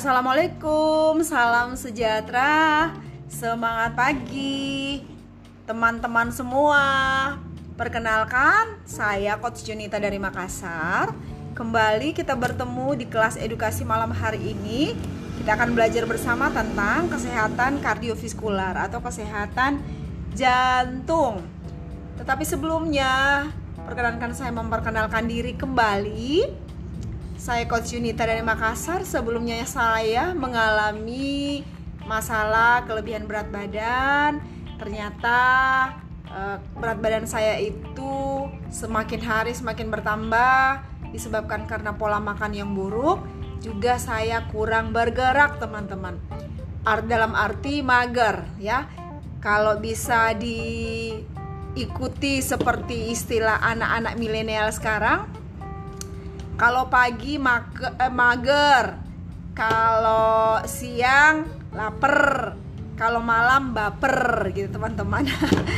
Assalamualaikum, salam sejahtera, semangat pagi, teman-teman semua. Perkenalkan, saya Coach Junita dari Makassar. Kembali kita bertemu di kelas edukasi malam hari ini. Kita akan belajar bersama tentang kesehatan kardiovaskular atau kesehatan jantung. Tetapi sebelumnya, perkenalkan saya memperkenalkan diri kembali. Saya Coach Yunita dari Makassar. Sebelumnya saya mengalami masalah kelebihan berat badan. Ternyata eh, berat badan saya itu semakin hari semakin bertambah disebabkan karena pola makan yang buruk. Juga saya kurang bergerak, teman-teman. Dalam arti mager, ya. Kalau bisa diikuti seperti istilah anak-anak milenial sekarang, kalau pagi mager, eh, mager. Kalau siang lapar. Kalau malam baper gitu teman-teman.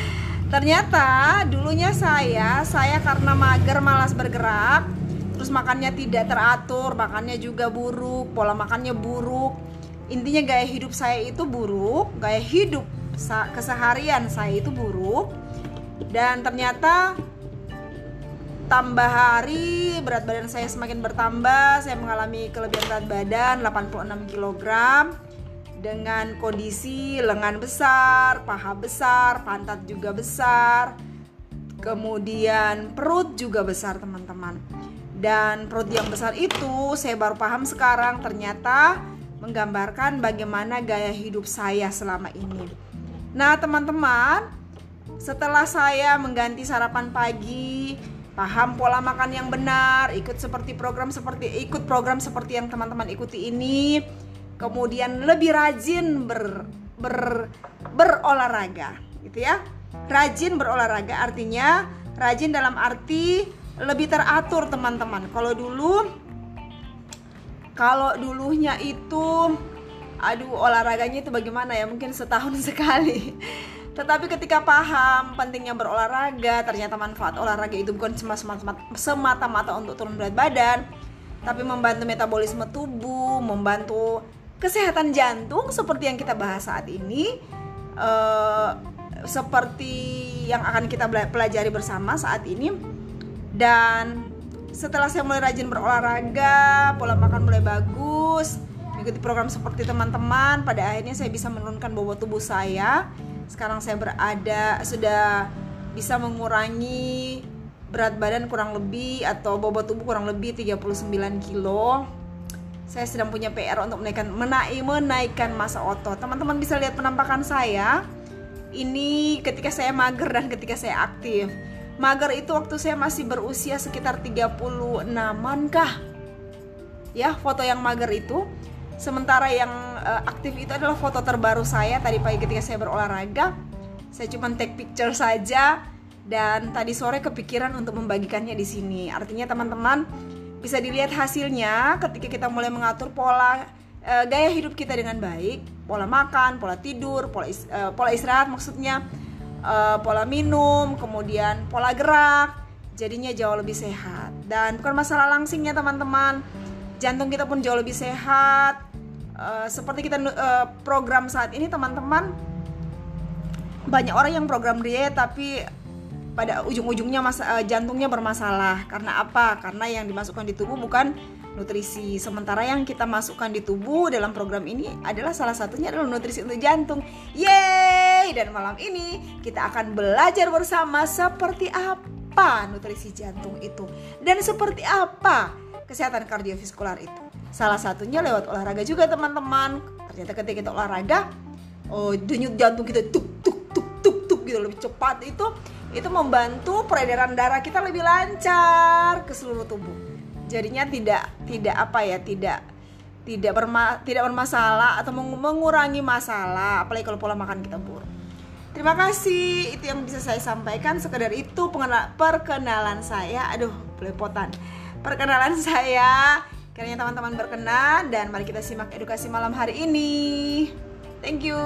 Ternyata dulunya saya, saya karena mager malas bergerak, terus makannya tidak teratur, makannya juga buruk, pola makannya buruk. Intinya gaya hidup saya itu buruk, gaya hidup keseharian saya itu buruk. Dan ternyata tambah hari berat badan saya semakin bertambah saya mengalami kelebihan berat badan 86 kg dengan kondisi lengan besar, paha besar, pantat juga besar kemudian perut juga besar teman-teman. Dan perut yang besar itu saya baru paham sekarang ternyata menggambarkan bagaimana gaya hidup saya selama ini. Nah teman-teman setelah saya mengganti sarapan pagi paham pola makan yang benar, ikut seperti program seperti ikut program seperti yang teman-teman ikuti ini, kemudian lebih rajin ber, ber berolahraga, gitu ya. Rajin berolahraga artinya rajin dalam arti lebih teratur teman-teman. Kalau dulu kalau dulunya itu aduh olahraganya itu bagaimana ya mungkin setahun sekali tetapi ketika paham pentingnya berolahraga, ternyata manfaat olahraga itu bukan semata-mata untuk turun berat badan, tapi membantu metabolisme tubuh, membantu kesehatan jantung seperti yang kita bahas saat ini, uh, seperti yang akan kita pelajari bersama saat ini. Dan setelah saya mulai rajin berolahraga, pola makan mulai bagus, mengikuti program seperti teman-teman, pada akhirnya saya bisa menurunkan bobot tubuh saya sekarang saya berada sudah bisa mengurangi berat badan kurang lebih atau bobot tubuh kurang lebih 39 kilo. Saya sedang punya PR untuk menaikkan menaik, menaikkan masa otot. Teman-teman bisa lihat penampakan saya. Ini ketika saya mager dan ketika saya aktif. Mager itu waktu saya masih berusia sekitar 36an kah? Ya foto yang mager itu Sementara yang uh, aktif itu adalah foto terbaru saya tadi pagi ketika saya berolahraga. Saya cuma take picture saja dan tadi sore kepikiran untuk membagikannya di sini. Artinya teman-teman bisa dilihat hasilnya ketika kita mulai mengatur pola uh, gaya hidup kita dengan baik, pola makan, pola tidur, pola is, uh, pola istirahat maksudnya, uh, pola minum, kemudian pola gerak, jadinya jauh lebih sehat. Dan bukan masalah langsingnya teman-teman, jantung kita pun jauh lebih sehat, Eh, seperti kita uh, program saat ini teman-teman banyak orang yang program diet tapi pada ujung-ujungnya uh, jantungnya bermasalah karena apa? Karena yang dimasukkan di tubuh bukan nutrisi. Sementara yang kita masukkan di tubuh dalam program ini adalah salah satunya adalah nutrisi untuk jantung. Yeay! Dan malam ini kita akan belajar bersama seperti apa nutrisi jantung itu dan seperti apa kesehatan kardiovaskular itu. Salah satunya lewat olahraga juga teman-teman. Ternyata ketika kita olahraga, oh denyut jantung kita tuk tuk tuk tuk tuk gitu lebih cepat itu itu membantu peredaran darah kita lebih lancar ke seluruh tubuh. Jadinya tidak tidak apa ya tidak tidak berma, tidak bermasalah atau mengurangi masalah apalagi kalau pola makan kita buruk. Terima kasih itu yang bisa saya sampaikan sekedar itu perkenalan saya. Aduh, belepotan. Perkenalan saya Kiranya teman-teman berkenan dan mari kita simak edukasi malam hari ini. Thank you.